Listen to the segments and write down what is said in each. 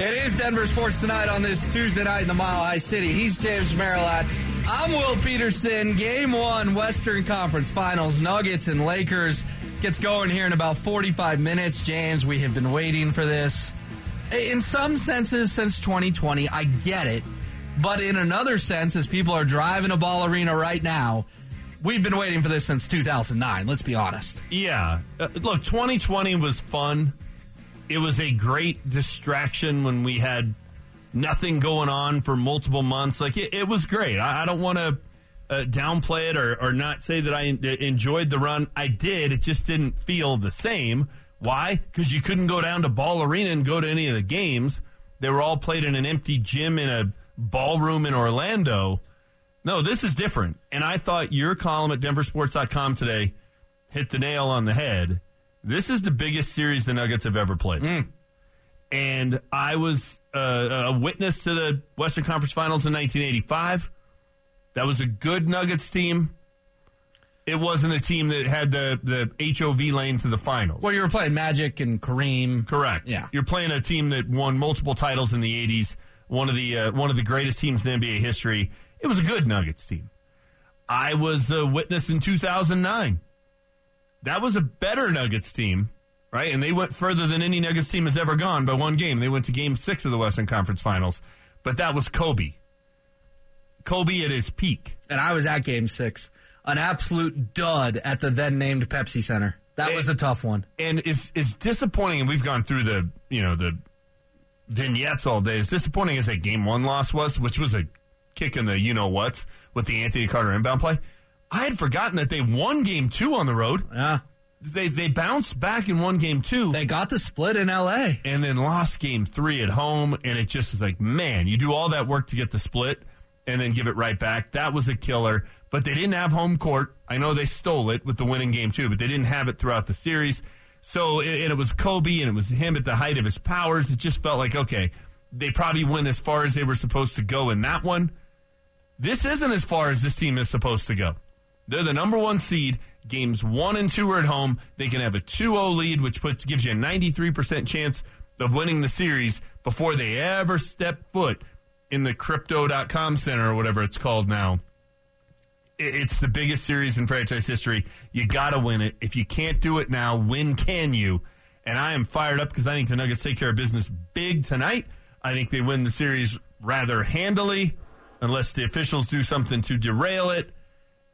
It is Denver Sports Tonight on this Tuesday night in the Mile High City. He's James Merilatt. I'm Will Peterson. Game one, Western Conference Finals, Nuggets and Lakers gets going here in about 45 minutes. James, we have been waiting for this. In some senses, since 2020, I get it. But in another sense, as people are driving a ball arena right now, we've been waiting for this since 2009. Let's be honest. Yeah. Uh, look, 2020 was fun it was a great distraction when we had nothing going on for multiple months. Like it, it was great. I, I don't want to uh, downplay it or, or not say that I enjoyed the run. I did. It just didn't feel the same. Why? Because you couldn't go down to Ball Arena and go to any of the games. They were all played in an empty gym in a ballroom in Orlando. No, this is different. And I thought your column at denversports.com today hit the nail on the head this is the biggest series the Nuggets have ever played. Mm. And I was uh, a witness to the Western Conference Finals in 1985. That was a good Nuggets team. It wasn't a team that had the, the HOV lane to the finals. Well, you were playing Magic and Kareem. Correct. Yeah. You're playing a team that won multiple titles in the 80s, one of the, uh, one of the greatest teams in NBA history. It was a good Nuggets team. I was a witness in 2009 that was a better Nuggets team, right? And they went further than any Nuggets team has ever gone by one game. They went to game six of the Western Conference Finals, but that was Kobe. Kobe at his peak. And I was at game six. An absolute dud at the then named Pepsi Center. That was a tough one. And it's, is disappointing, and we've gone through the, you know, the vignettes all day. As disappointing as that game one loss was, which was a kick in the you know what with the Anthony Carter inbound play. I had forgotten that they won game two on the road. Yeah. They they bounced back in one game two. They got the split in LA. And then lost game three at home. And it just was like, man, you do all that work to get the split and then give it right back. That was a killer. But they didn't have home court. I know they stole it with the winning game two, but they didn't have it throughout the series. So and it was Kobe and it was him at the height of his powers. It just felt like, okay, they probably went as far as they were supposed to go in that one. This isn't as far as this team is supposed to go. They're the number one seed. Games one and two are at home. They can have a 2-0 lead, which puts gives you a 93% chance of winning the series before they ever step foot in the crypto.com center or whatever it's called now. It's the biggest series in franchise history. You got to win it. If you can't do it now, when can you? And I am fired up because I think the Nuggets take care of business big tonight. I think they win the series rather handily, unless the officials do something to derail it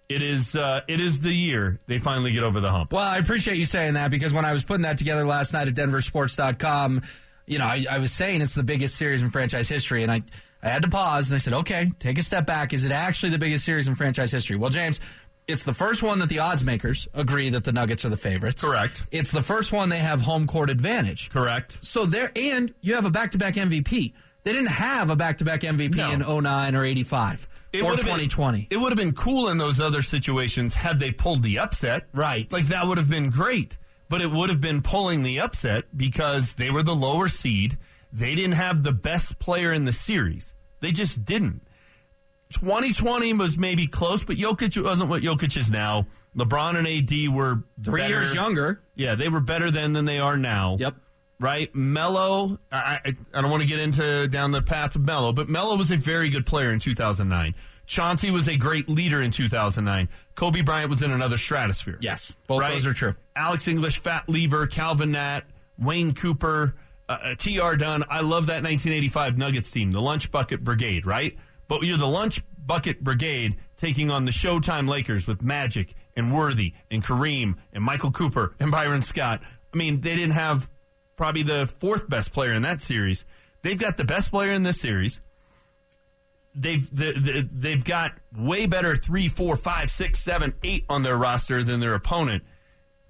it is uh, it is the year they finally get over the hump. Well, I appreciate you saying that because when I was putting that together last night at denversports.com, you know, I, I, was saying it's the biggest series in franchise history, and I, I had to pause and I said, okay, take a step back. Is it actually the biggest series in franchise history? Well, James, it's the first one that the odds makers agree that the Nuggets are the favorites. Correct. It's the first one they have home court advantage. Correct. So there, and you have a back to back MVP. They didn't have a back to back MVP no. in 09 or 85 it or 2020. Been, it would have been cool in those other situations had they pulled the upset. Right. Like that would have been great. But it would have been pulling the upset because they were the lower seed. They didn't have the best player in the series. They just didn't. 2020 was maybe close, but Jokic wasn't what Jokic is now. LeBron and AD were three better. years younger. Yeah, they were better then than they are now. Yep. Right, Melo. I, I, don't want to get into down the path of Melo, but Melo was a very good player in 2009. Chauncey was a great leader in 2009. Kobe Bryant was in another stratosphere. Yes, both right? those are true. Alex English, Fat Lever, Calvin Natt, Wayne Cooper, uh, uh T.R. Dunn. I love that 1985 Nuggets team, the Lunch Bucket Brigade, right? But you're the Lunch Bucket Brigade taking on the Showtime Lakers with Magic and Worthy and Kareem and Michael Cooper and Byron Scott. I mean, they didn't have probably the fourth best player in that series. They've got the best player in this series they've they've got way better three, four, five, six, seven, eight on their roster than their opponent.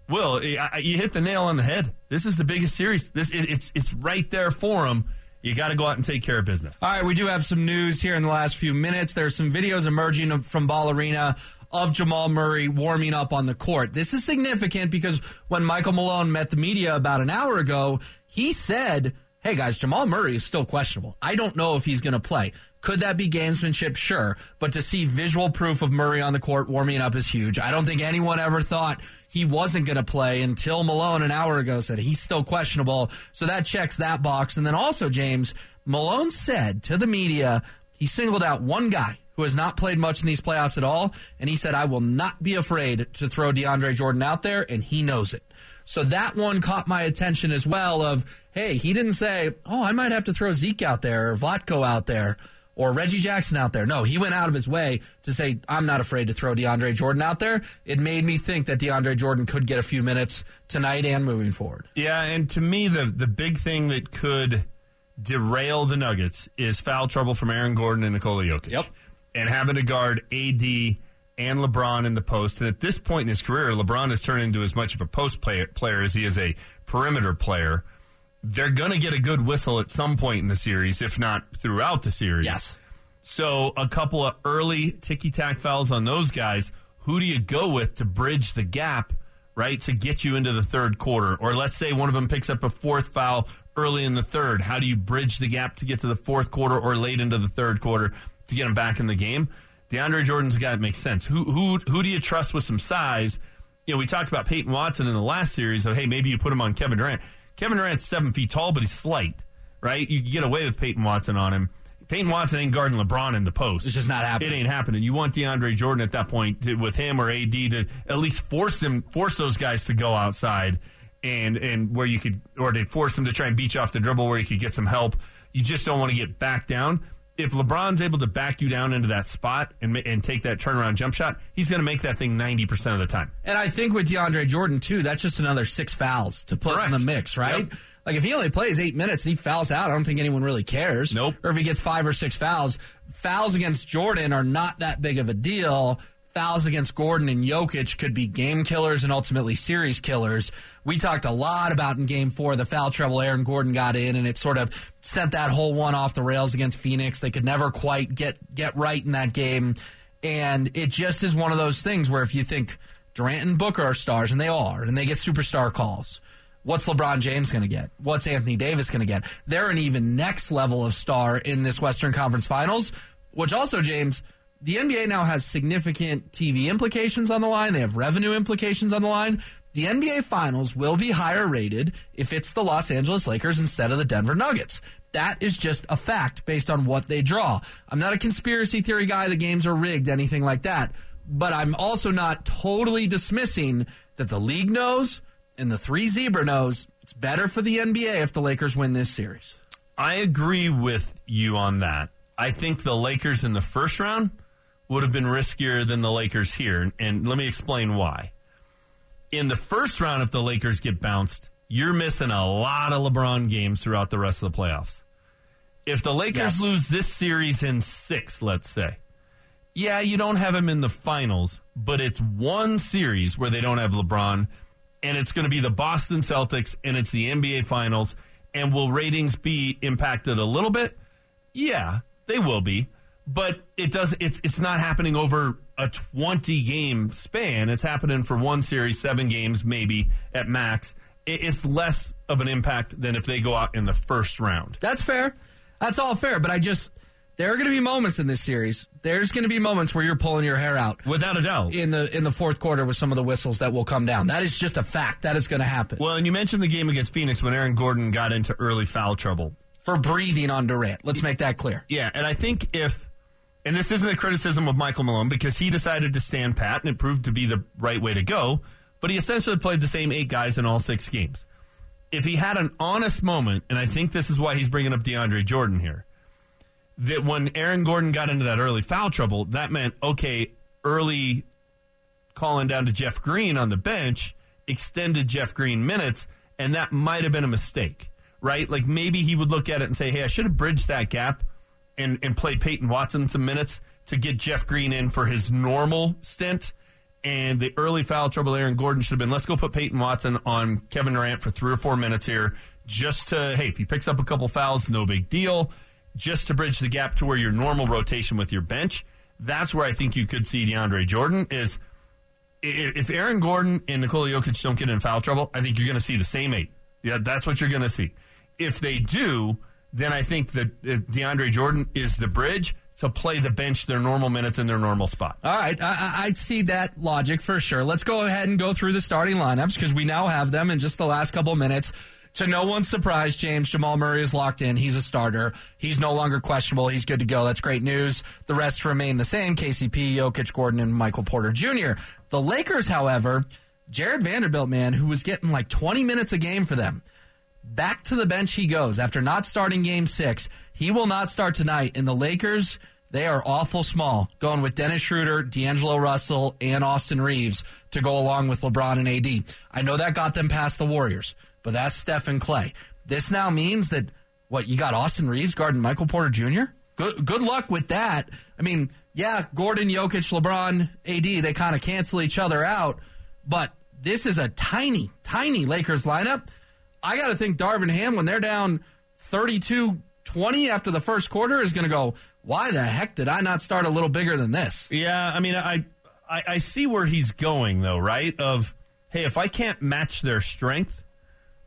Will you hit the nail on the head? This is the biggest series. This it's it's right there for them. You got to go out and take care of business. All right, we do have some news here in the last few minutes. There's some videos emerging from Ball Arena of Jamal Murray warming up on the court. This is significant because when Michael Malone met the media about an hour ago, he said hey guys, Jamal Murray is still questionable. I don't know if he's going to play. Could that be gamesmanship? Sure. But to see visual proof of Murray on the court warming up is huge. I don't think anyone ever thought he wasn't going to play until Malone an hour ago said he's still questionable. So that checks that box. And then also, James, Malone said to the media, he singled out one guy who has not played much in these playoffs at all. And he said, I will not be afraid to throw DeAndre Jordan out there. And he knows it. So that one caught my attention as well of, hey, he didn't say, oh, I might have to throw Zeke out there or Vlatko out there or Reggie Jackson out there. No, he went out of his way to say, I'm not afraid to throw DeAndre Jordan out there. It made me think that DeAndre Jordan could get a few minutes tonight and moving forward. Yeah, and to me, the, the big thing that could derail the Nuggets is foul trouble from Aaron Gordon and Nikola Jokic. Yep. And having to guard AD and LeBron in the post. And at this point in his career, LeBron has turned into as much of a post player, player as he is a perimeter player. They're going to get a good whistle at some point in the series, if not throughout the series. Yes. So a couple of early ticky tack fouls on those guys. Who do you go with to bridge the gap, right, to get you into the third quarter? Or let's say one of them picks up a fourth foul early in the third. How do you bridge the gap to get to the fourth quarter or late into the third quarter to get him back in the game? DeAndre Jordan's a guy that makes sense. Who who who do you trust with some size? You know, we talked about Peyton Watson in the last series of hey, maybe you put him on Kevin Durant. Kevin Durant's seven feet tall, but he's slight, right? You can get away with Peyton Watson on him. Peyton Watson ain't guarding LeBron in the post. It's just not happening. It ain't happening. You want DeAndre Jordan at that point to, with him or AD to at least force him, force those guys to go outside and and where you could, or to force them to try and beat you off the dribble where you could get some help. You just don't want to get back down if LeBron's able to back you down into that spot and and take that turnaround jump shot, he's going to make that thing ninety percent of the time. And I think with DeAndre Jordan too, that's just another six fouls to put Correct. in the mix, right? Yep. Like if he only plays eight minutes and he fouls out, I don't think anyone really cares. Nope. Or if he gets five or six fouls, fouls against Jordan are not that big of a deal. Fouls against Gordon and Jokic could be game killers and ultimately series killers. We talked a lot about in game four the foul trouble Aaron Gordon got in, and it sort of sent that whole one off the rails against Phoenix. They could never quite get get right in that game. And it just is one of those things where if you think Durant and Booker are stars, and they are, and they get superstar calls. What's LeBron James going to get? What's Anthony Davis going to get? They're an even next level of star in this Western Conference Finals, which also, James, the NBA now has significant TV implications on the line. They have revenue implications on the line. The NBA Finals will be higher rated if it's the Los Angeles Lakers instead of the Denver Nuggets. That is just a fact based on what they draw. I'm not a conspiracy theory guy. The games are rigged, anything like that. But I'm also not totally dismissing that the league knows and the three zebra knows it's better for the NBA if the Lakers win this series. I agree with you on that. I think the Lakers in the first round would have been riskier than the Lakers here, and let me explain why. In the first round, if the Lakers get bounced, you're missing a lot of LeBron games throughout the rest of the playoffs. If the Lakers Yes. lose this series in six, let's say, yeah, you don't have him in the finals, but it's one series where they don't have LeBron, and it's going to be the Boston Celtics, and it's the NBA Finals. And will ratings be impacted a little bit? Yeah, they will be, but it does. It's it's not happening over a twenty game span. It's happening for one series, seven games maybe at max. It's less of an impact than if they go out in the first round. That's fair. That's all fair. But I just, there are going to be moments in this series. There's going to be moments where you're pulling your hair out Without a doubt. in the in the fourth quarter with some of the whistles that will come down. That is just a fact. That is going to happen Well, and you mentioned the game against Phoenix when Aaron Gordon got into early foul trouble. for breathing on Durant. Let's make that clear. Yeah, and I think if, and this isn't a criticism of Michael Malone because he decided to stand pat and it proved to be the right way to go, but he essentially played the same eight guys in all six games. If he had an honest moment, and I think this is why he's bringing up DeAndre Jordan here, that when Aaron Gordon got into that early foul trouble, that meant, okay, early calling down to Jeff Green on the bench extended Jeff Green minutes, and that might have been a mistake, right? Like maybe he would look at it and say, hey, I should have bridged that gap and, and played Peyton Watson some minutes to get Jeff Green in for his normal stint. And the early foul trouble, Aaron Gordon should have been, let's go put Peyton Watson on Kevin Durant for three or four minutes here, just to, hey, if he picks up a couple fouls, no big deal, just to bridge the gap to where your normal rotation with your bench. That's where I think you could see DeAndre Jordan is if Aaron Gordon and Nikola Jokic don't get in foul trouble, I think you're going to see the same eight. Yeah, that's what you're going to see. if they do, then I think that uh, DeAndre Jordan is the bridge to play the bench their normal minutes in their normal spot. All right, I, I, see that logic for sure. Let's go ahead and go through the starting lineups because we now have them in just the last couple minutes. To no one's surprise, James Jamal Murray is locked in. He's a starter. He's no longer questionable. He's good to go. That's great news. The rest remain the same: KCP, Jokic, Gordon, and Michael Porter Jr. The Lakers, however, Jared Vanderbilt, man, who was getting like 20 minutes a game for them. Back to the bench he goes after not starting game six. He will not start tonight. And the Lakers, they are awful small, going with Dennis Schroeder, D'Angelo Russell, and Austin Reaves to go along with LeBron and AD. I know that got them past the Warriors, but that's Steph and Klay. This now means that, what, you got Austin Reaves guarding Michael Porter Jr.? Good, good luck with that. I mean, yeah, Gordon, Jokic, LeBron, AD, they kind of cancel each other out, but this is a tiny, tiny Lakers lineup. I got to think Darvin Ham, when they're down 32 20 after the first quarter, is going to go, why the heck did I not start a little bigger than this? Yeah, I mean, I, I, I see where he's going, though, right? Of, hey, if I can't match their strength,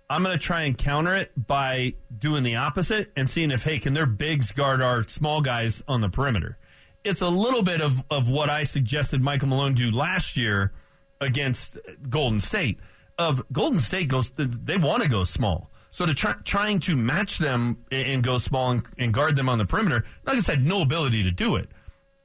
I'm going to try and counter it by doing the opposite and seeing if, hey, can their bigs guard our small guys on the perimeter? It's a little bit of, of what I suggested Michael Malone do last year against Golden State. Of Golden State goes, they want to go small. So to try, trying to match them and go small and, and guard them on the perimeter, Nuggets had no ability to do it.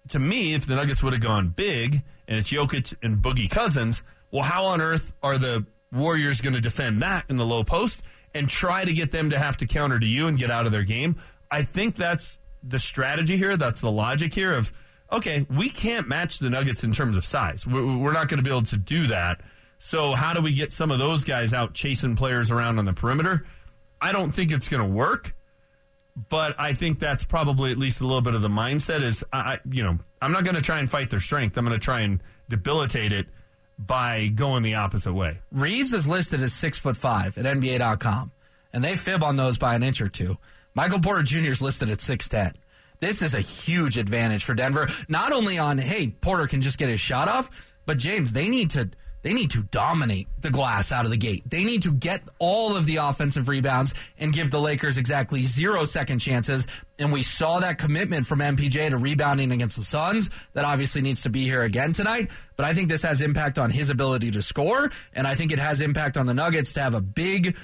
To me, if the Nuggets would have gone big and it's Jokic and Boogie Cousins, well, how on earth are the Warriors going to defend that in the low post and try to get them to have to counter to you and get out of their game? I think that's the strategy here. That's the logic here of, okay, we can't match the Nuggets in terms of size. We're not going to be able to do that. So how do we get some of those guys out chasing players around on the perimeter? I don't think it's going to work, but I think that's probably at least a little bit of the mindset. Is I, you know, I'm not going to try and fight their strength. I'm going to try and debilitate it by going the opposite way. Reaves is listed as six foot five at NBA.com, and they fib on those by an inch or two. Michael Porter Jr. is listed at six ten. This is a huge advantage for Denver. Not only on hey Porter can just get his shot off, but James they need to they need to dominate the glass out of the gate. They need to get all of the offensive rebounds and give the Lakers exactly zero second chances. And we saw that commitment from MPJ to rebounding against the Suns. That obviously needs to be here again tonight. But I think this has impact on his ability to score. And I think it has impact on the Nuggets to have a big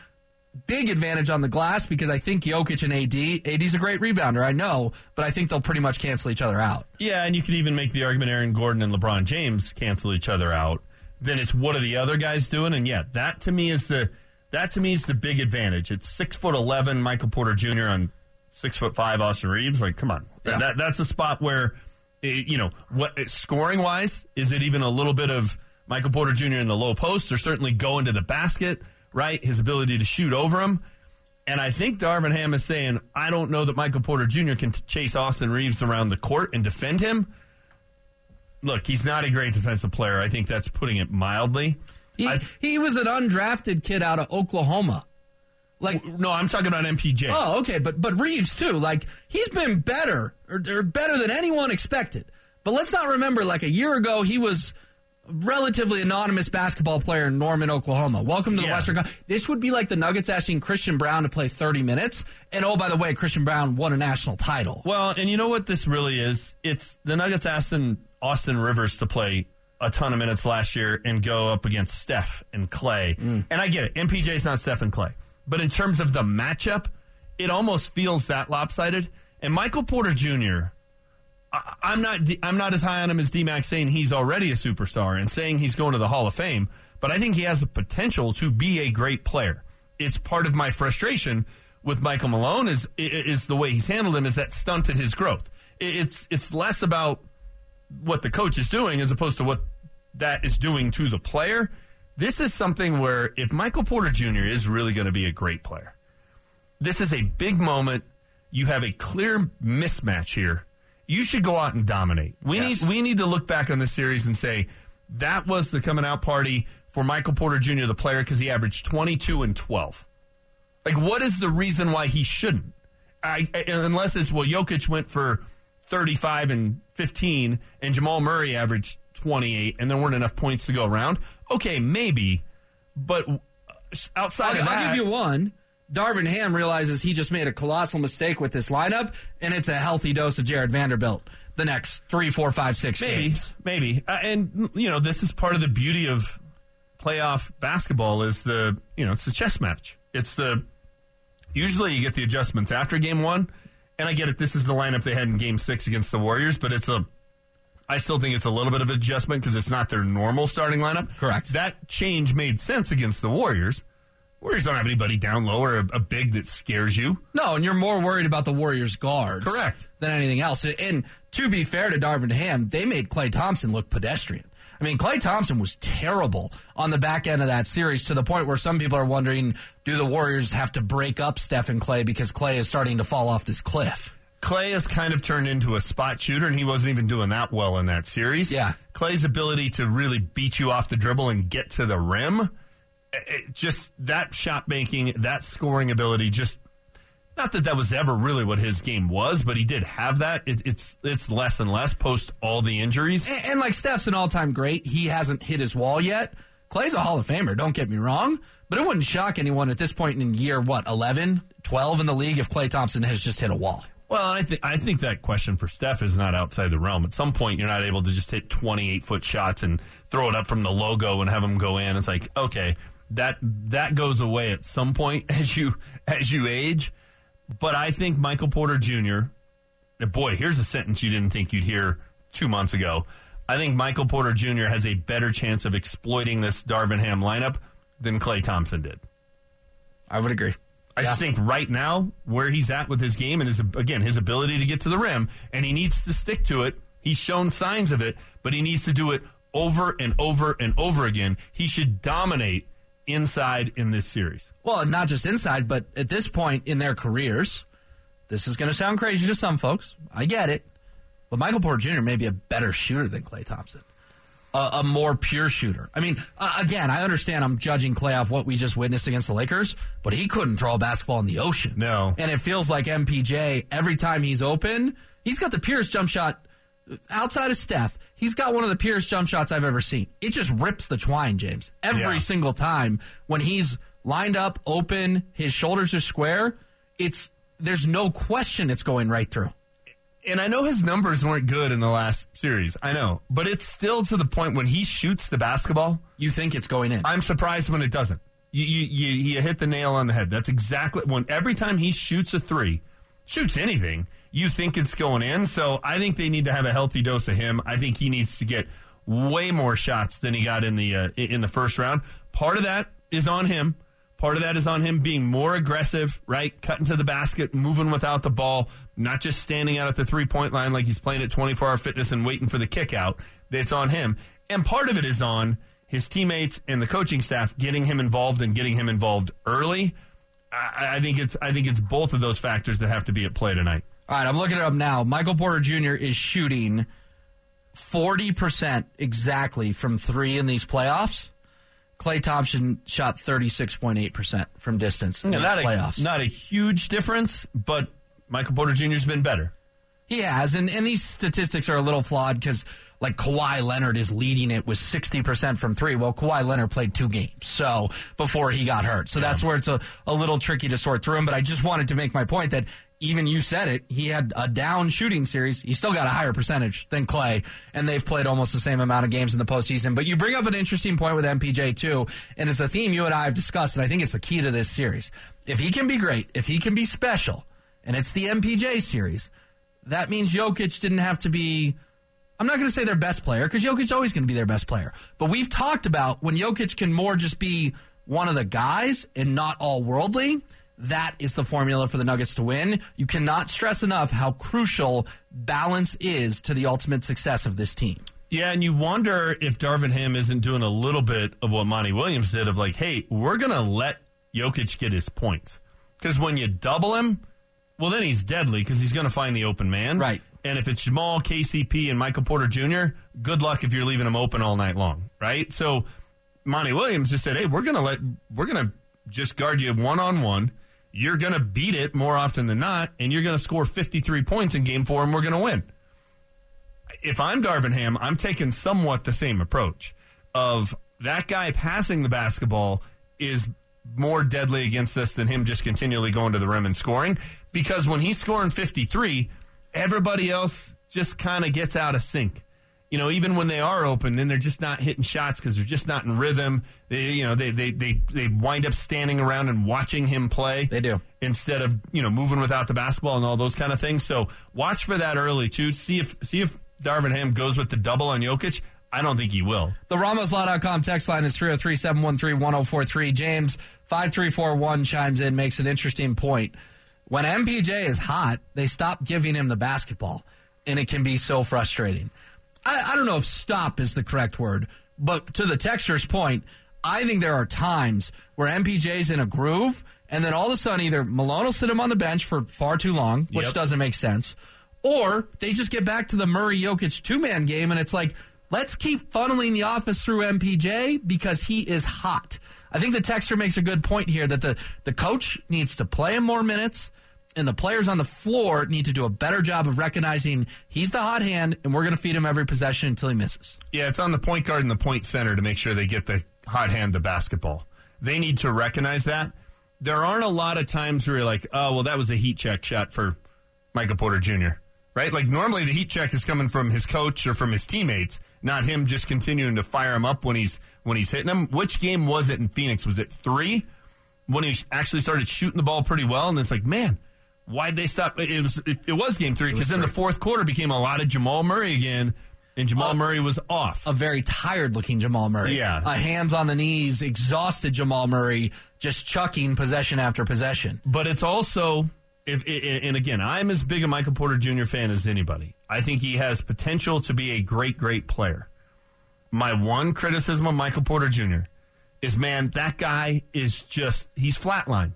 big advantage on the glass because I think Jokic and AD, AD's a great rebounder, I know, but I think they'll pretty much cancel each other out. Yeah, and you could even make the argument Aaron Gordon and LeBron James cancel each other out then it's what are the other guys doing? And yeah, that to me is the that to me is the big advantage. It's six foot eleven Michael Porter Jr. on six foot five Austin Reaves. Like, come on, yeah. that that's a spot where eh, you know what scoring wise is it even a little bit of Michael Porter Jr. in the low post or certainly going to the basket, right? His ability to shoot over him. And I think Darvin Ham is saying, I don't know that Michael Porter Jr. can t- chase Austin Reaves around the court and defend him look, he's not a great defensive player. I think that's putting it mildly. He, I, he was an undrafted kid out of Oklahoma. Like no, I'm talking about MPJ. Oh, okay, but but Reaves too. Like he's been better or, or better than anyone expected. But let's not remember, like a year ago, he was relatively anonymous basketball player in Norman, Oklahoma. Welcome to the yeah. Western. This would be like the Nuggets asking Christian Braun to play 30 minutes. And oh, by the way, Christian Braun won a national title. Well, and you know what this really is? It's the Nuggets asking Austin Rivers to play a ton of minutes last year and go up against Steph and Klay. Mm. And I get it. MPJ's not Steph and Klay. But in terms of the matchup, it almost feels that lopsided. And Michael Porter Jr., I, I'm not I'm not as high on him as D Max saying he's already a superstar and saying he's going to the Hall of Fame, but I think he has the potential to be a great player. It's part of my frustration with Michael Malone is is the way he's handled him is that stunted his growth. It's it's less about what the coach is doing as opposed to what that is doing to the player. This is something where if Michael Porter Jr. is really going to be a great player, this is a big moment. You have a clear mismatch here. You should go out and dominate. We yes. need we need to look back on this series and say that was the coming out party for Michael Porter Jr. the player because he averaged 22 and 12. Like what is the reason why he shouldn't? I, unless it's well Jokic went for 35 and 15 and Jamal Murray averaged 28 and there weren't enough points to go around, okay, maybe. But outside I'll, of that. I'll give you one. Darvin Ham realizes he just made a colossal mistake with this lineup, and it's a healthy dose of Jared Vanderbilt the next three, four, five, six maybe, games. Maybe, uh, and you know, this is part of the beauty of playoff basketball is the you know it's the chess match. It's the usually you get the adjustments after game one, and I get it. This is the lineup they had in game six against the Warriors, but it's a I still think it's a little bit of adjustment because it's not their normal starting lineup. Correct. That change made sense against the Warriors. Warriors don't have anybody down low or a, a big that scares you. No, and you're more worried about the Warriors' guards, Correct. than anything else. And to be fair to Darvin Ham, they made Klay Thompson look pedestrian. I mean, Klay Thompson was terrible on the back end of that series to the point where some people are wondering, do the Warriors have to break up Steph and Klay because Klay is starting to fall off this cliff? Klay has kind of turned into a spot shooter, and he wasn't even doing that well in that series. Yeah. Klay's ability to really beat you off the dribble and get to the rim, just that shot making, that scoring ability, just not that that was ever really what his game was, but he did have that. It, it's it's less and less post all the injuries. And, and like Steph's an all time great. He hasn't hit his wall yet. Klay's a Hall of Famer, don't get me wrong. But it wouldn't shock anyone at this point in year, what, 11, 12 in the league if Klay Thompson has just hit a wall. Well, I think I think that question for Steph is not outside the realm. At some point, you're not able to just hit 28 foot shots and throw it up from the logo and have them go in. It's like okay, that that goes away at some point as you as you age. But I think Michael Porter Jr. Boy, here's a sentence you didn't think you'd hear two months ago. I think Michael Porter Jr. has a better chance of exploiting this Darvin Ham lineup than Klay Thompson did. I would agree. I just think right now where he's at with his game and his again his ability to get to the rim and he needs to stick to it. He's shown signs of it, but he needs to do it over and over and over again. He should dominate inside in this series. Well, and not just inside, but at this point in their careers, this is going to sound crazy to some folks. I get it. But Michael Porter Jr. may be a better shooter than Klay Thompson, a, a more pure shooter. I mean, uh, again, I understand I'm judging Klay off what we just witnessed against the Lakers, but he couldn't throw a basketball in the ocean. No. And it feels like MPJ, every time he's open, he's got the purest jump shot outside of Steph, he's got one of the purest jump shots I've ever seen. It just rips the twine, James. Every Yeah. single time when he's lined up, open, his shoulders are square, it's there's no question it's going right through. And I know his numbers weren't good in the last series. I know, but it's still to the point when he shoots the basketball, You think it's going in. I'm surprised when it doesn't. You, you, you, you hit the nail on the head. That's exactly when every time he shoots a three, shoots anything, you think it's going in. So I think they need to have a healthy dose of him. I think he needs to get way more shots than he got in the uh, in the first round. Part of that is on him. Part of that is on him being more aggressive, right? Cutting to the basket, moving without the ball, not just standing out at the three point line like he's playing at 24 hour fitness and waiting for the kick out. That's on him. And part of it is on his teammates and the coaching staff getting him involved and getting him involved early. I, I think it's I think it's both of those factors that have to be at play tonight. All right, I'm looking it up now. Michael Porter Jr. is shooting 40% exactly from three in these playoffs. Klay Thompson shot 36.8% from distance in these not playoffs. a not a huge difference, but Michael Porter Jr.'s been better. He has, and, and these statistics are a little flawed because, like, Kawhi Leonard is leading it with 60% from three. Well, Kawhi Leonard played two games, so before he got hurt. So that's where it's a, a little tricky to sort through him. But I just wanted to make my point that even you said it, he had a down shooting series. He still got a higher percentage than Klay, and they've played almost the same amount of games in the postseason. But you bring up an interesting point with MPJ, too, and it's a theme you and I have discussed, and I think it's the key to this series. If he can be great, if he can be special, and it's the MPJ series, that means Jokic didn't have to be. I'm not going to say their best player because Jokic's always going to be their best player. But we've talked about when Jokic can more just be one of the guys and not all worldly. That is the formula for the Nuggets to win. You cannot stress enough how crucial balance is to the ultimate success of this team. Yeah, and you wonder if Darvin Ham isn't doing a little bit of what Monty Williams did of like, hey, we're going to let Jokic get his points. Because when you double him, well, then he's deadly because he's going to find the open man. Right. And if it's Jamal, KCP, and Michael Porter Jr., good luck if you're leaving him open all night long. Right. So Monty Williams just said, hey, we're going to let, we're going to just guard you one on one. You're going to beat it more often than not, and you're going to score 53 points in game four, and we're going to win if I'm Darvin Ham, I'm taking somewhat the same approach of that guy passing the basketball is more deadly against this than him just continually going to the rim and scoring. Because when he's scoring 53, everybody else just kind of gets out of sync. You know, even when they are open, then they're just not hitting shots because they're just not in rhythm. They, you know, they, they, they, they wind up standing around and watching him play. They do. Instead of, you know, moving without the basketball and all those kind of things. So watch for that early, too. See if, see if Darvin Ham goes with the double on Jokic. I don't think he will. The RamosLaw.com text line is 303 713 1043. James, 5341 chimes in, makes an interesting point. When MPJ is hot, they stop giving him the basketball, and it can be so frustrating. I, I don't know if stop is the correct word, but to the texter's point, I think there are times where MPJ's in a groove, and then all of a sudden either Malone will sit him on the bench for far too long, which Yep. doesn't make sense, or they just get back to the Murray Jokic two man game, and it's like, let's keep funneling the office through MPJ because he is hot. I think the texter makes a good point here that the, the coach needs to play him more minutes, and the players on the floor need to do a better job of recognizing he's the hot hand, and we're going to feed him every possession until he misses. Yeah, it's on the point guard and the point center to make sure they get the hot hand the basketball. They need to recognize that. There aren't a lot of times where you're like, oh, well, that was a heat check shot for Michael Porter Jr., right? Like normally the heat check is coming from his coach or from his teammates, not him just continuing to fire him up when he's when he's hitting him. Which game was it in Phoenix? Was it three when he actually started shooting the ball pretty well? And it's like, man, why'd they stop? It was it, it was game three because then the fourth quarter became a lot of Jamal Murray again, and Jamal Uh, Murray was off. A very tired looking Jamal Murray. Yeah. A hands on the knees, exhausted Jamal Murray, just chucking possession after possession. But it's also if and again, I'm as big a Michael Porter Jr. fan as anybody. I think he has potential to be a great, great player. My one criticism of Michael Porter Jr. is, man, that guy is just he's flatline,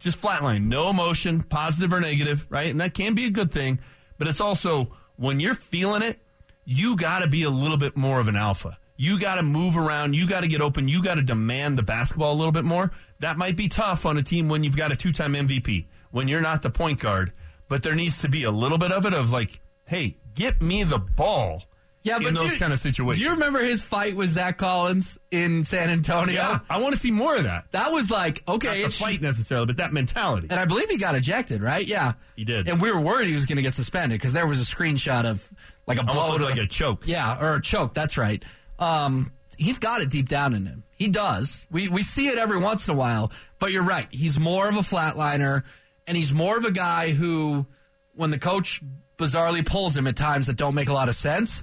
just flatline, no emotion, positive or negative, right? And that can be a good thing, but it's also when you're feeling it, you got to be a little bit more of an alpha. You got to move around. You got to get open. You got to demand the basketball a little bit more. That might be tough on a team when you've got a two time MVP, when you're not the point guard, but there needs to be a little bit of it of like, hey, get me the ball. Yeah, but in those you- kind of situations. Do you remember his fight with Zach Collins in San Antonio? yeah, I want to see more of that. That was like, okay, Not the it's- fight necessarily, but that mentality. And I believe he got ejected, right? Yeah. He did. And we were worried he was going to get suspended because there was a screenshot of like a blow to like a choke. Yeah, or a choke. That's right. Um, he's got it deep down in him. He does. We we see it every once in a while. But you're right. He's more of a flatliner, and he's more of a guy who, when the coach bizarrely pulls him at times that don't make a lot of sense,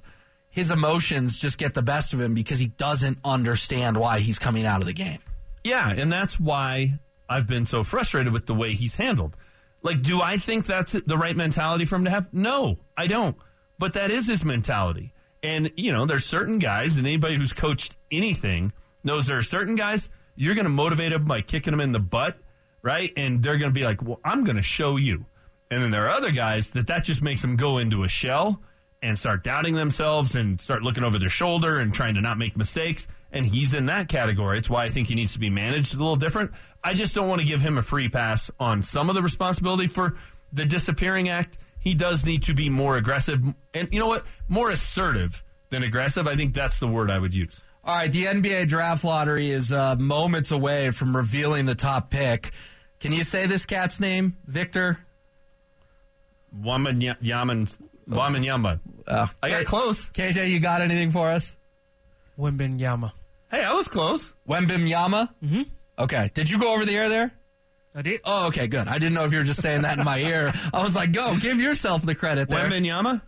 his emotions just get the best of him because he doesn't understand why he's coming out of the game. Yeah, and that's why I've been so frustrated with the way he's handled. Like, do I think that's the right mentality for him to have? No, I don't. But that is his mentality. And, you know, there's certain guys, and anybody who's coached anything knows there are certain guys you're going to motivate them by kicking them in the butt, right? And they're going to be like, well, I'm going to show you. And then there are other guys that that just makes them go into a shell and start doubting themselves and start looking over their shoulder and trying to not make mistakes. And he's in that category. It's why I think he needs to be managed a little different. I just don't want to give him a free pass on some of the responsibility for the disappearing act. He does need to be more aggressive and you know what? More assertive than aggressive. I think that's the word I would use. All right, the NBA draft lottery is uh, moments away from revealing the top pick. Can you say this cat's name, Victor? Waman Yaman Waman Yamba. Uh, I got close. KJ, you got anything for us? Wimbin Yama. Hey, I was close. Wembim Yama? Mm-hmm. Okay. Did you go over the air there? I did. Oh, okay, good. I didn't know if you were just saying that in my ear. I was like, go, give yourself the credit there. Wembanyama?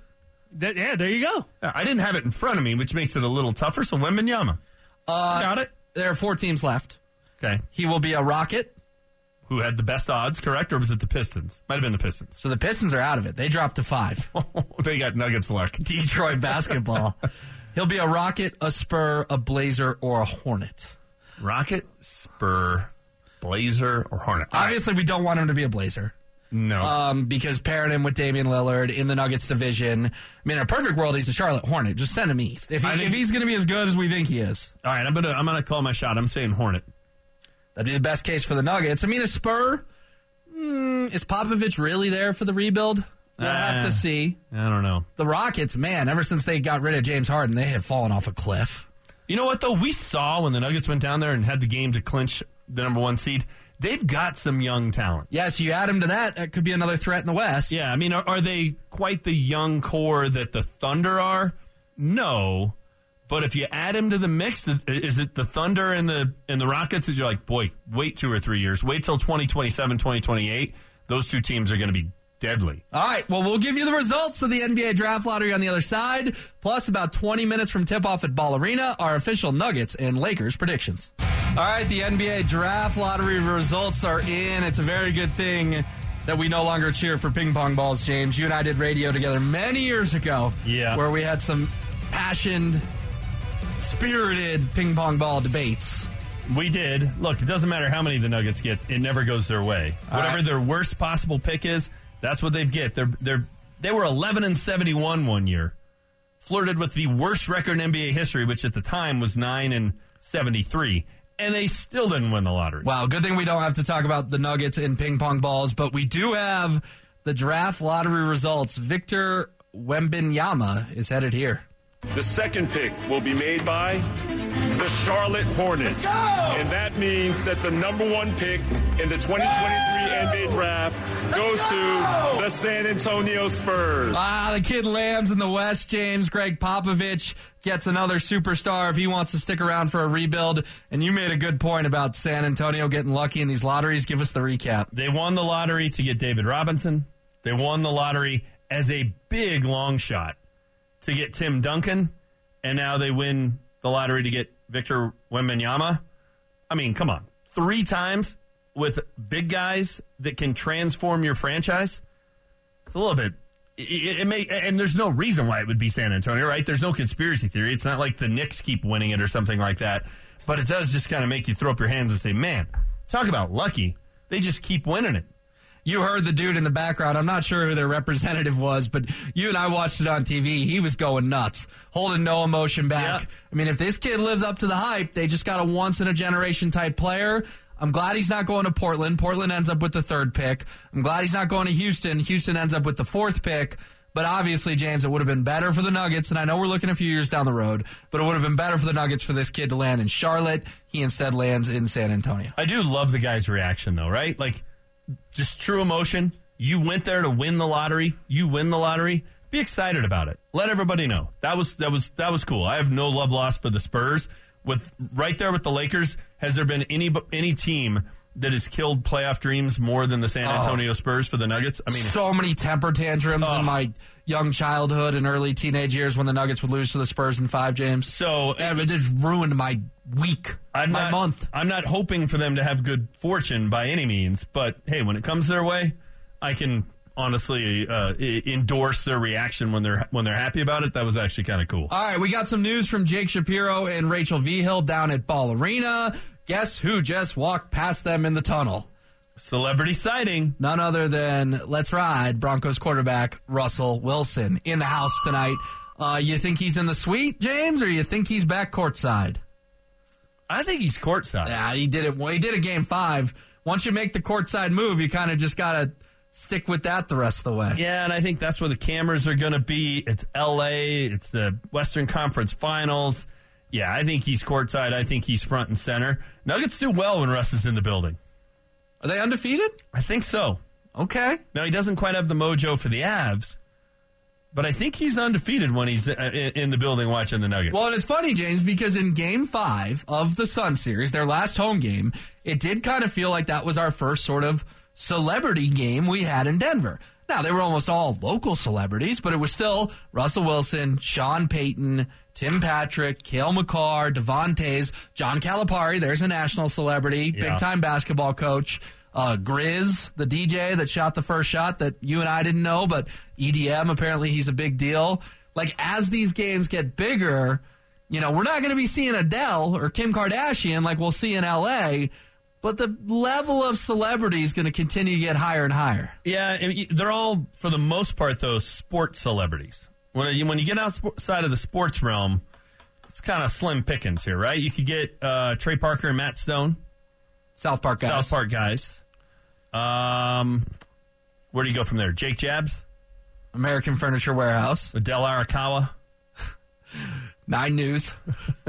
That, yeah, there you go. I didn't have it in front of me, which makes it a little tougher. So Wembanyama. Uh, got it. There are four teams left. Okay. He will be a Rocket. Who had the best odds, correct? Or was it the Pistons? Might have been the Pistons. So the Pistons are out of it. They dropped to five. they got Nuggets luck. Detroit basketball. He'll be a Rocket, a Spur, a Blazer, or a Hornet. Rocket, Spur, Blazer, or Hornet. All right. Obviously, we don't want him to be a Blazer. No. um, because pairing him with Damian Lillard in the Nuggets division. I mean, in a perfect world, he's a Charlotte Hornet. Just send him east. If, he, think- if he's going to be as good as we think he is, All right, I'm gonna I'm gonna call my shot. I'm saying Hornet. That'd be the best case for the Nuggets. I mean, a Spur. Mm, is Popovich really there for the rebuild? We'll have to see. I don't know. The Rockets, man, ever since they got rid of James Harden, they have fallen off a cliff. You know what though? We saw when the Nuggets went down there and had the game to clinch the number one seed. They've got some young talent. Yes, you add them to that. That could be another threat in the West. Yeah, I mean, are, are they quite the young core that the Thunder are? No, but if you add him to the mix, is it the Thunder and the and the Rockets that you're like, boy, wait two or three years, wait till 2027, 2028. Those two teams are going to be deadly. All right. Well, we'll give you the results of the NBA draft lottery on the other side, plus about 20 minutes from tip off at Ball Arena, our official Nuggets and Lakers predictions. All right. The NBA draft lottery results are in. It's a very good thing that we no longer cheer for ping pong balls, James. You and I did radio together many years ago. Yeah. Where we had some passioned, spirited ping pong ball debates. We did. Look, it doesn't matter how many the Nuggets get; it never goes their way. All Whatever right. their worst possible pick is, that's what they've get. They're they're they were eleven and seventy one one year, flirted with the worst record in NBA history, which at the time was nine and seventy three, and they still didn't win the lottery. Wow, good thing we don't have to talk about the Nuggets and ping pong balls, but we do have the draft lottery results. Victor Wembanyama is headed here. The second pick will be made by the Charlotte Hornets. And that means that the number one pick in the 2023 NBA draft goes to the San Antonio Spurs. Ah, the kid lands in the West, James. Gregg Popovich gets another superstar if he wants to stick around for a rebuild. And you made a good point about San Antonio getting lucky in these lotteries. Give us the recap. They won the lottery to get David Robinson. They won the lottery as a big long shot to get Tim Duncan, and now they win the lottery to get Victor Wembanyama. I mean, come on, three times with big guys that can transform your franchise. It's a little bit. It, it may, and there's no reason why it would be San Antonio, right? There's no conspiracy theory. It's not like the Knicks keep winning it or something like that. But it does just kind of make you throw up your hands and say, "Man, talk about lucky." They just keep winning it. You heard the dude in the background. I'm not sure who their representative was, but you and I watched it on TV. He was going nuts, holding no emotion back. Yeah. I mean, if this kid lives up to the hype, they just got a once in a generation type player. I'm glad he's not going to Portland. Portland ends up with the third pick. I'm glad he's not going to Houston. Houston ends up with the fourth pick. But obviously, James, it would have been better for the Nuggets. And I know we're looking a few years down the road, but it would have been better for the Nuggets for this kid to land in Charlotte. He instead lands in San Antonio. I do love the guy's reaction, though, right? Like, just true emotion. You went there to win the lottery. You win the lottery. Be excited about it. Let everybody know that was that was that was cool. I have no love lost for the Spurs. With right there with the Lakers, has there been any any team that has killed playoff dreams more than the San oh. Antonio Spurs for the Nuggets? I mean, so many temper tantrums Oh. in my young childhood and early teenage years when the Nuggets would lose to the Spurs in five, games. so Yeah, it just ruined my week, I'm my not, month. I'm not hoping for them to have good fortune by any means, but hey, when it comes their way, I can honestly uh, endorse their reaction when they're when they're happy about it. That was actually kind of cool. All right, we got some news from Jake Shapiro and Rachel Vihill down at Ball Arena. Guess who just walked past them in the tunnel? Celebrity sighting. None other than Let's Ride Broncos quarterback Russell Wilson in the house tonight. Uh, you think he's in the suite, James, or you think he's back courtside? I think he's courtside. Yeah, he did it. Well, he did a game five. Once you make the courtside move, you kind of just gotta stick with that the rest of the way. Yeah, and I think that's where the cameras are going to be. It's L.A. It's the Western Conference Finals. Yeah, I think he's courtside. I think he's front and center. Nuggets do well when Russ is in the building. Are they undefeated? I think so. Okay. Now he doesn't quite have the mojo for the Avs, but I think he's undefeated when he's uh, in in the building watching the Nuggets. Well, and it's funny, James, because in game five of the Sun series, their last home game, it did kind of feel like that was our first sort of celebrity game we had in Denver. Now, they were almost all local celebrities, but it was still Russell Wilson, Sean Payton, Tim Patrick, Cale Makar, Devontae's, John Calipari, there's a national celebrity, Yeah. big time basketball coach. Uh, Grizz, the DJ that shot the first shot that you and I didn't know, but EDM, apparently he's a big deal. Like, as these games get bigger, you know, we're not going to be seeing Adele or Kim Kardashian like we'll see in LA, but the level of celebrity is going to continue to get higher and higher. Yeah, they're all, for the most part, though, sports celebrities. When you, when you get outside of the sports realm, it's kind of slim pickings here, right? You could get uh, Trey Parker and Matt Stone, South Park guys. South Park guys. Um, where do you go from there? Jake Jabs, American Furniture Warehouse. Adele Arakawa. Nine News.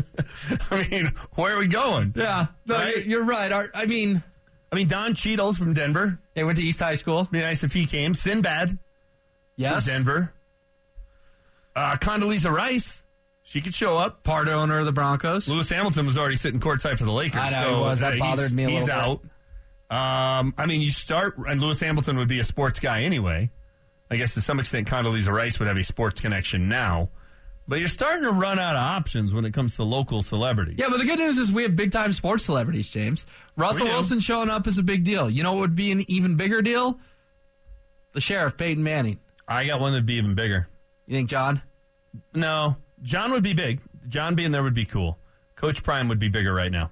I mean, where are we going? Yeah, no, Right? you're, you're right. Our, I mean, I mean, Don Cheadle's from Denver. they went to East High School. Be nice if he came. Sinbad Yes, from Denver. Uh, Condoleezza Rice. She could show up. part owner of the Broncos. Lewis Hamilton was already sitting courtside for the Lakers. I know so, he was. That uh, bothered me a He's little out. Um, I mean, you start, and Lewis Hamilton would be a sports guy anyway. I guess to some extent, Condoleezza Rice would have a sports connection now. But you're starting to run out of options when it comes to local celebrities. Yeah, but the good news is we have big time sports celebrities, James. Russell Wilson showing up is a big deal. You know what would be an even bigger deal? The sheriff, Peyton Manning. I got one that'd be even bigger. You think, John? No, John would be big. John being there would be cool. Coach Prime would be bigger right now.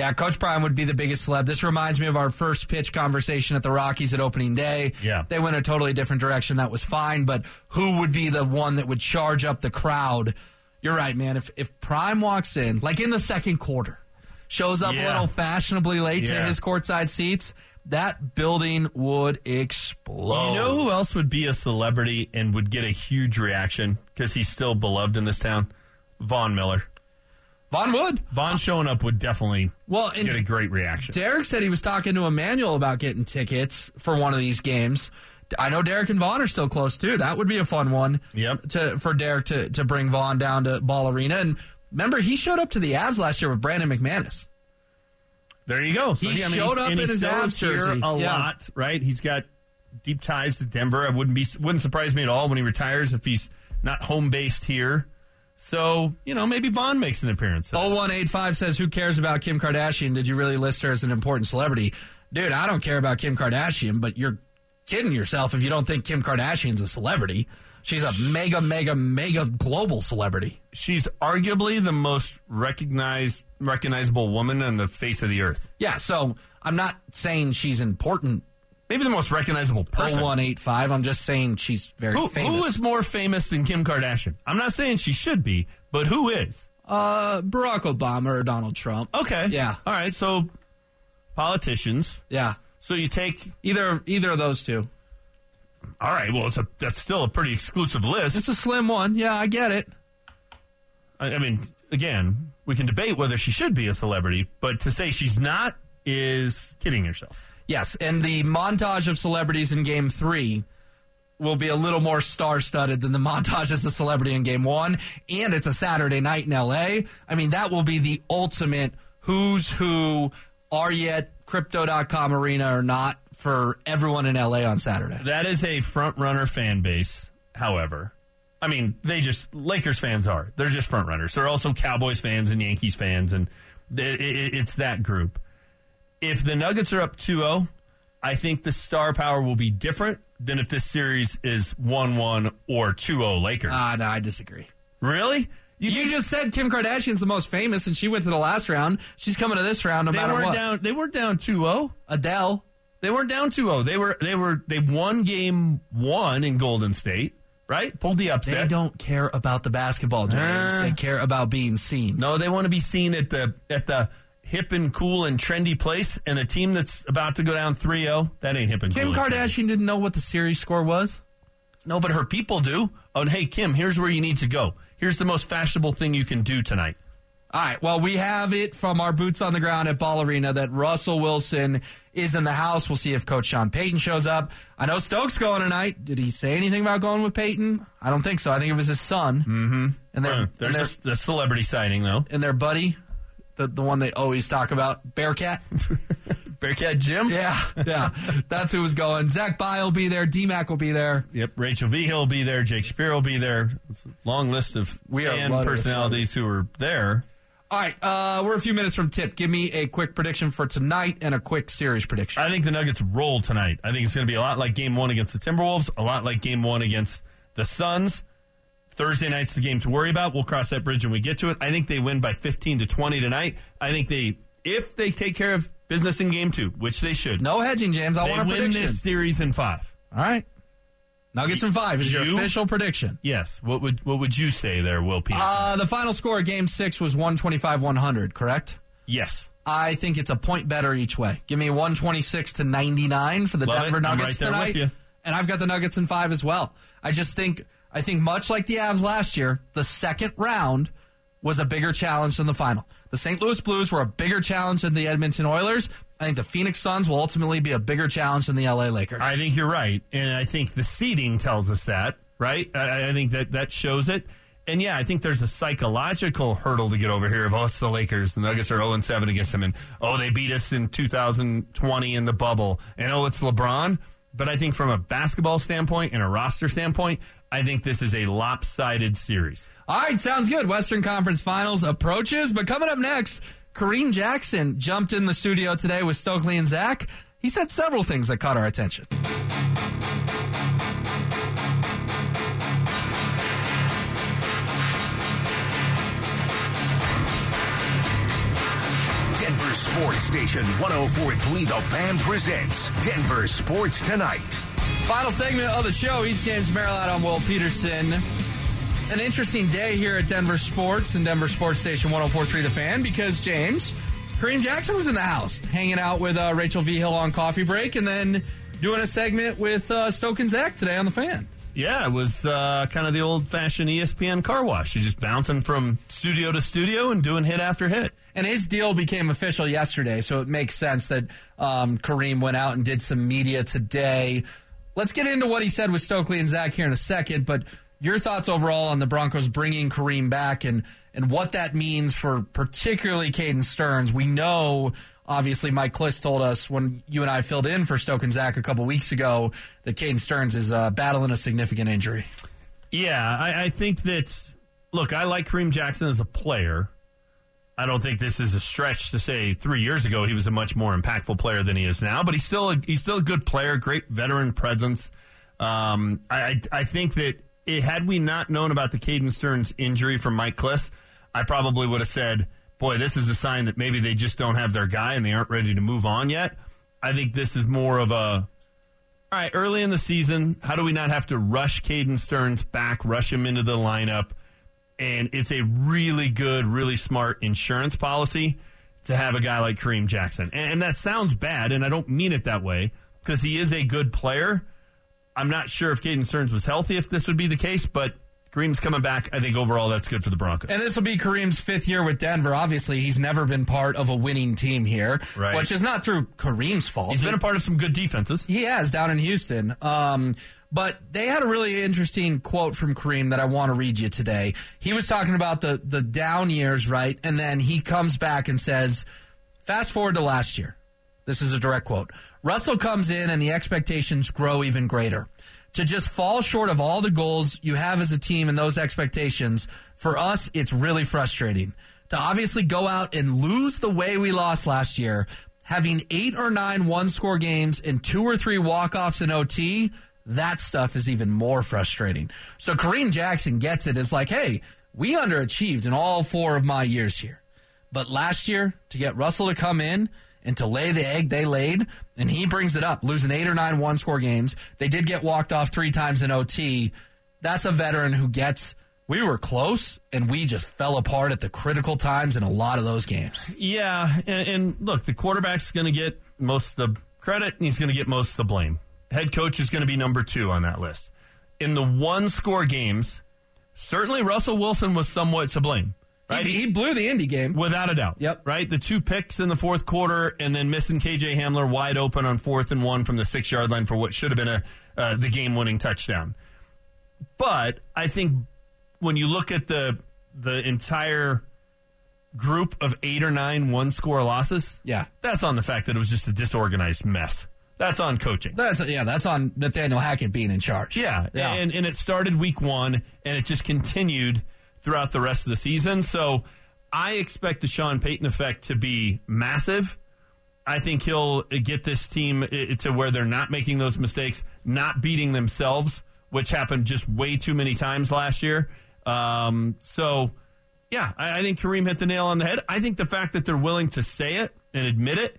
Yeah, Coach Prime would be the biggest celeb. This reminds me of our first pitch conversation at the Rockies at opening day. Yeah. They went a totally different direction. That was fine, but who would be the one that would charge up the crowd? You're right, man. If if Prime walks in, like in the second quarter, shows up a little fashionably late to Yeah. his courtside seats, that building would explode. You know who else would be a celebrity and would get a huge reaction because he's still beloved in this town? Von Miller. Von would. Von showing up would definitely Well, get a great reaction. Derek said he was talking to Emmanuel about getting tickets for one of these games. I know Derek and Von are still close too. That would be a fun one. Yep. To for Derek to to bring Von down to Ball Arena and remember he showed up to the Avs last year with Brandon McManus. There you go. So, He mean, showed up in he his Avs jersey. a Yeah. lot, right? He's got deep ties to Denver. I wouldn't be wouldn't surprise me at all when he retires if he's not home based here. So you know, maybe Von makes an appearance. 0185 says, Who cares about Kim Kardashian? Did you really list her as an important celebrity? Dude, I don't care about Kim Kardashian, but you're kidding yourself if you don't think Kim Kardashian's a celebrity. She's a mega, mega, mega global celebrity. She's arguably the most recognized recognizable woman on the face of the earth. Yeah, so I'm not saying she's important. Maybe the most recognizable person. 0185. I'm just saying she's very Who, famous. who is more famous than Kim Kardashian? I'm not saying she should be, but who is? uh, Barack Obama or Donald Trump? Okay. Yeah. All right. So politicians. Yeah. So you take. Either either of those two. All right. Well, it's a that's still a pretty exclusive list. It's a slim one. Yeah, I get it. I, I mean, again, we can debate whether she should be a celebrity, but to say she's not is kidding yourself. Yes, and the montage of celebrities in Game Three will be a little more star-studded than the montage as a celebrity in Game One, and it's a Saturday night in L.A. I mean, that will be the ultimate who's who. Are at Crypto.com arena or not for everyone in L.A. on Saturday? That is a front runner fan base. However, I mean, they just Lakers fans are. They're just front runners. They're also Cowboys fans and Yankees fans, and it, it, it's that group. If the Nuggets are up 2-0, I think the star power will be different than if this series is 1-1 or 2-0 Lakers. Ah, no, I disagree. really? You, think- just said Kim Kardashian's the most famous, and she went to the last round. She's coming to this round no they matter weren't what. down. They weren't down 2-0. Adele. They weren't down 2-0. They were. They were. They won game one in Golden State. Right? Pulled the upset. They don't care about the basketball, James. Uh. they care about being seen. No, they want to be seen at the at the hip and cool and trendy place, and a team that's about to go down 3-0, that ain't hip and Kim cool. and. Kardashian didn't know what the series score was. No, but her people do. Oh, and hey, Kim, here's where you need to go. Here's the most fashionable thing you can do tonight. All right. Well, we have it from our boots on the ground at Ball Arena that Russell Wilson is in the house. We'll see if Coach Sean Payton shows up. I know Stokes going tonight. Did he say anything about going with Peyton? I don't think so. I think it was his son. Mm-hmm. And their Uh, and there's their, the celebrity sighting, though. and their buddy, the the one they always talk about, Bearcat. Bearcat Jim? yeah, yeah. That's who was going. Zach Bye will be there. D Mac will be there. Yep. Rachel Vigil will be there. Jake Shapiro will be there. It's a long list of We are fan loaded personalities who are there. All right, uh, we're a few minutes from tip. Give me a quick prediction for tonight and a quick series prediction. I think the Nuggets roll tonight. I think it's going to be a lot like game one against the Timberwolves, a lot like game one against the Suns. Thursday night's the game to worry about. We'll cross that bridge when we get to it. I think they win by 15 to 20 tonight. I think they, if they take care of business in game two, which they should, no hedging, James. I they want a win prediction. this series in five. All right. Nuggets in five is your official prediction. Yes. What would what would you say there, Will Peterson? Uh, the final score of game six was 125 100, correct? yes. I think it's a point better each way. Give me 126 to 99 for the Love Denver it. Nuggets right tonight. you. And I've got the Nuggets in five as well. I just think, I think much like the Avs last year, the second round was a bigger challenge than the final. The St. Louis Blues were a bigger challenge than the Edmonton Oilers. I think the Phoenix Suns will ultimately be a bigger challenge than the LA Lakers. I think you're right, and I think the seeding tells us that, right? I, I think that that shows it. And yeah, I think there's a psychological hurdle to get over here of oh, it's the Lakers. The Nuggets are 0 7 against them, and oh, they beat us in 2020 in the bubble, and oh, it's LeBron. But I think from a basketball standpoint and a roster standpoint, I think this is a lopsided series. All right, sounds good. Western Conference Finals approaches, but coming up next, Kareem Jackson jumped in the studio today with Stokley and Zach. He said several things that caught our attention. Denver Sports Station 1043 The Fan presents Denver Sports Tonight. Final segment of the show. He's James Merilatt. I'm Will Peterson. An interesting day here at Denver Sports and Denver Sports Station 1043 The Fan because, James, Kareem Jackson was in the house hanging out with uh, Rachel Vigil on coffee break and then doing a segment with uh, Stoke and Zach today on The Fan. Yeah, it was uh, kind of the old fashioned ESPN car wash. You're just bouncing from studio to studio and doing hit after hit. And his deal became official yesterday, so it makes sense that um, Kareem went out and did some media today. Let's get into what he said with Stokley and Zach here in a second, but your thoughts overall on the Broncos bringing Kareem back and, and what that means for particularly Caden Sterns. We know, obviously, Mike Klis told us when you and I filled in for Stoke and Zach a couple weeks ago that Caden Sterns is uh, battling a significant injury. Yeah, I, I think that. Look, I like Kareem Jackson as a player. I don't think this is a stretch to say three years ago he was a much more impactful player than he is now, but he's still a, he's still a good player, great veteran presence. Um, I I think that it, had we not known about the Caden Sterns injury from Mike Klis, I probably would have said, "Boy, this is a sign that maybe they just don't have their guy and they aren't ready to move on yet." I think this is more of a all right, early in the season, how do we not have to rush Caden Sterns back, rush him into the lineup? And it's a really good, really smart insurance policy to have a guy like Kareem Jackson. And, and that sounds bad, and I don't mean it that way because he is a good player. I'm not sure if Caden Sterns was healthy if this would be the case, but Kareem's coming back. I think overall that's good for the Broncos. And this will be Kareem's fifth year with Denver. Obviously, he's never been part of a winning team here, Right. which is not through Kareem's fault. He's been a part of some good defenses. He has down in Houston. Um, but they had a really interesting quote from Kareem that I want to read you today. He was talking about the the down years, right? And then he comes back and says, "Fast forward to last year. This is a direct quote. Russell comes in and the expectations grow even greater. To just fall short of all the goals you have as a team and those expectations, for us, it's really frustrating. To obviously go out and lose the way we lost last year, having eight or nine one score games and two or three walk offs in OT, that stuff is even more frustrating. So Kareem Jackson gets it. It's like, hey, we underachieved in all four of my years here. But last year, to get Russell to come in and to lay the egg they laid, and he brings it up, losing eight or nine one score games. They did get walked off three times in OT. That's a veteran who gets, we were close and we just fell apart at the critical times in a lot of those games. Yeah, and, and look, the quarterback's going to get most of the credit and he's going to get most of the blame. Head coach is going to be number two on that list. In the one score games, certainly Russell Wilson was somewhat to blame, right? He, he blew the Indy game. Without a doubt. Yep. Right? The two picks in the fourth quarter and then missing KJ Hamler wide open on fourth and one from the six yard line for what should have been a uh, the game winning touchdown. But I think when you look at the the entire group of eight or nine one score losses, Yeah. that's on the fact that it was just a disorganized mess. That's on coaching. That's yeah, that's on Nathaniel Hackett being in charge. Yeah, Yeah. And, and it started week one, and it just continued throughout the rest of the season. So I expect the Sean Payton effect to be massive. I think he'll get this team to where they're not making those mistakes, not beating themselves, which happened just way too many times last year. Um, so, yeah, I, I think Kareem hit the nail on the head. I think the fact that they're willing to say it and admit it,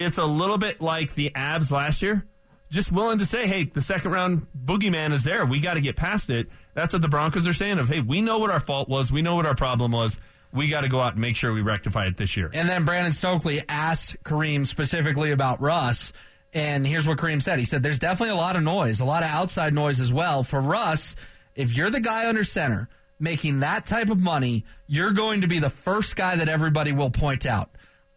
it's a little bit like the Avs last year. Just willing to say, hey, the second round boogeyman is there. We got to get past it. That's what the Broncos are saying of, hey, we know what our fault was. We know what our problem was. We got to go out and make sure we rectify it this year. And then Brandon Stokley asked Kareem specifically about Russ. And here's what Kareem said. He said, There's definitely a lot of noise, a lot of outside noise as well. For Russ, if you're the guy under center, making that type of money, you're going to be the first guy that everybody will point out.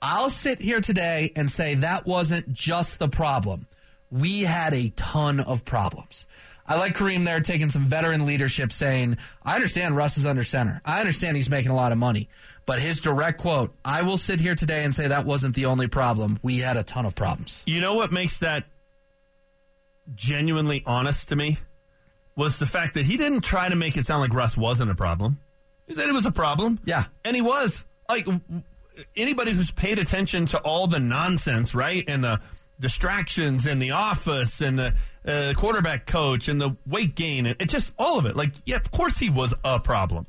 I'll sit here today and say that wasn't just the problem. We had a ton of problems. I like Kareem there taking some veteran leadership saying, I understand Russ is under center. I understand he's making a lot of money. But his direct quote, I will sit here today and say that wasn't the only problem. We had a ton of problems. You know what makes that genuinely honest to me was the fact that he didn't try to make it sound like Russ wasn't a problem. He said it was a problem. Yeah. And he was. Like anybody who's paid attention to all the nonsense, right? And the distractions in the office and the uh, quarterback coach and the weight gain and it just all of it. Like, yeah, of course he was a problem.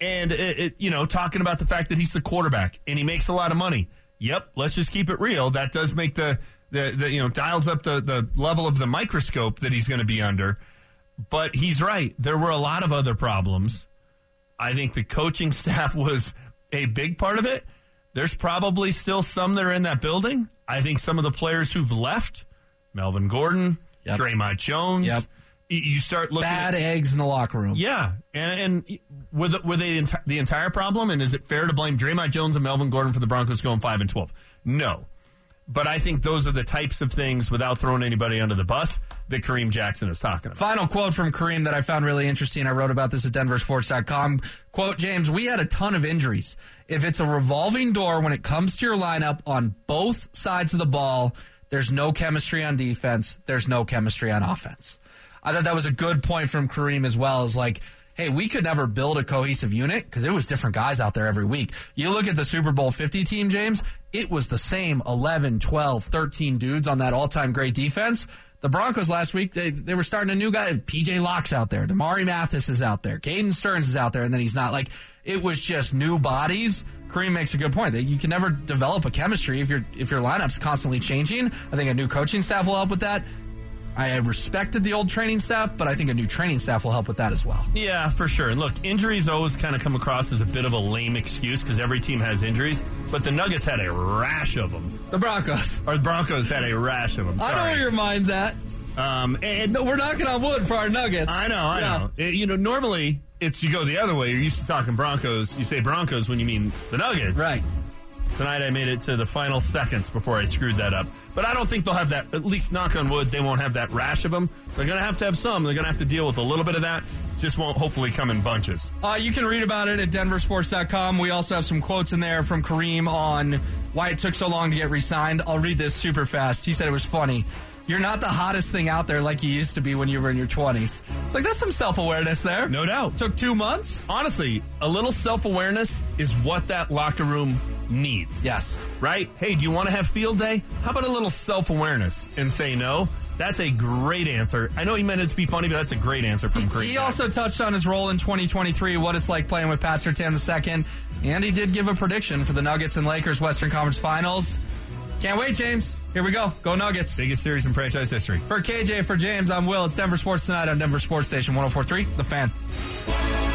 And it, it, you know, talking about the fact that he's the quarterback and he makes a lot of money. Yep, let's just keep it real. That does make the the, the you know dials up the the level of the microscope that he's going to be under. But he's right. There were a lot of other problems. I think the coaching staff was a big part of it. There's probably still some that are in that building. I think some of the players who've left, Melvin Gordon, Yep. Dre'Mont Jones. Yep. You start looking Bad at eggs in the locker room. yeah, and, and were they the, the entire problem? And is it fair to blame Dre'Mont Jones and Melvin Gordon for the Broncos going five and twelve? No, but I think those are the types of things, without throwing anybody under the bus, that Kareem Jackson is talking about. Final quote from Kareem that I found really interesting. I wrote about this at denversports.com. Quote, James, we had a ton of injuries. If it's a revolving door when it comes to your lineup on both sides of the ball, there's no chemistry on defense. There's no chemistry on offense. I thought that was a good point from Kareem as well as like, hey, we could never build a cohesive unit because it was different guys out there every week. You look at the Super Bowl 50 team, James, it was the same 11, 12, 13 dudes on that all time great defense. The Broncos last week, they, they were starting a new guy. PJ Locke's out there. Damari Mathis is out there. Caden Sterns is out there. And then he's not like, it was just new bodies. Kareem makes a good point that you can never develop a chemistry if your if your lineup's constantly changing. I think a new coaching staff will help with that. I respected the old training staff, but I think a new training staff will help with that as well. Yeah, for sure. And look, injuries always kind of come across as a bit of a lame excuse because every team has injuries. But the Nuggets had a rash of them, The Broncos. or the Broncos had a rash of them. I know where your mind's at. Um, and No, we're knocking on wood for our Nuggets. I know, I Yeah. know. It- you know, normally it's you go the other way. You're used to talking Broncos. You say Broncos when you mean the Nuggets. Right. Tonight I made it to the final seconds before I screwed that up. But I don't think they'll have that. At least knock on wood, they won't have that rash of them. They're going to have to have some. They're going to have to deal with a little bit of that. Just won't hopefully come in bunches. Uh, you can read about it at denversports.com. We also have some quotes in there from Kareem on why it took so long to get re signed. I'll read this super fast. He said it was funny. You're not the hottest thing out there like you used to be when you were in your 20s. It's like, that's some self awareness there. No doubt. Took two months? Honestly, a little self awareness is what that locker room needs. Yes. Right? Hey, do you want to have field day? How about a little self awareness and say no? That's a great answer. I know he meant it to be funny, but that's a great answer from Kareem. He also touched on his role in 2023, what it's like playing with Pat Surtain II, and he did give a prediction for the Nuggets and Lakers Western Conference Finals. Can't wait, James. Here we go. Go Nuggets. biggest series in franchise history. For KJ, for James, I'm Will. It's Denver Sports Tonight on Denver Sports Station 1043, The Fan.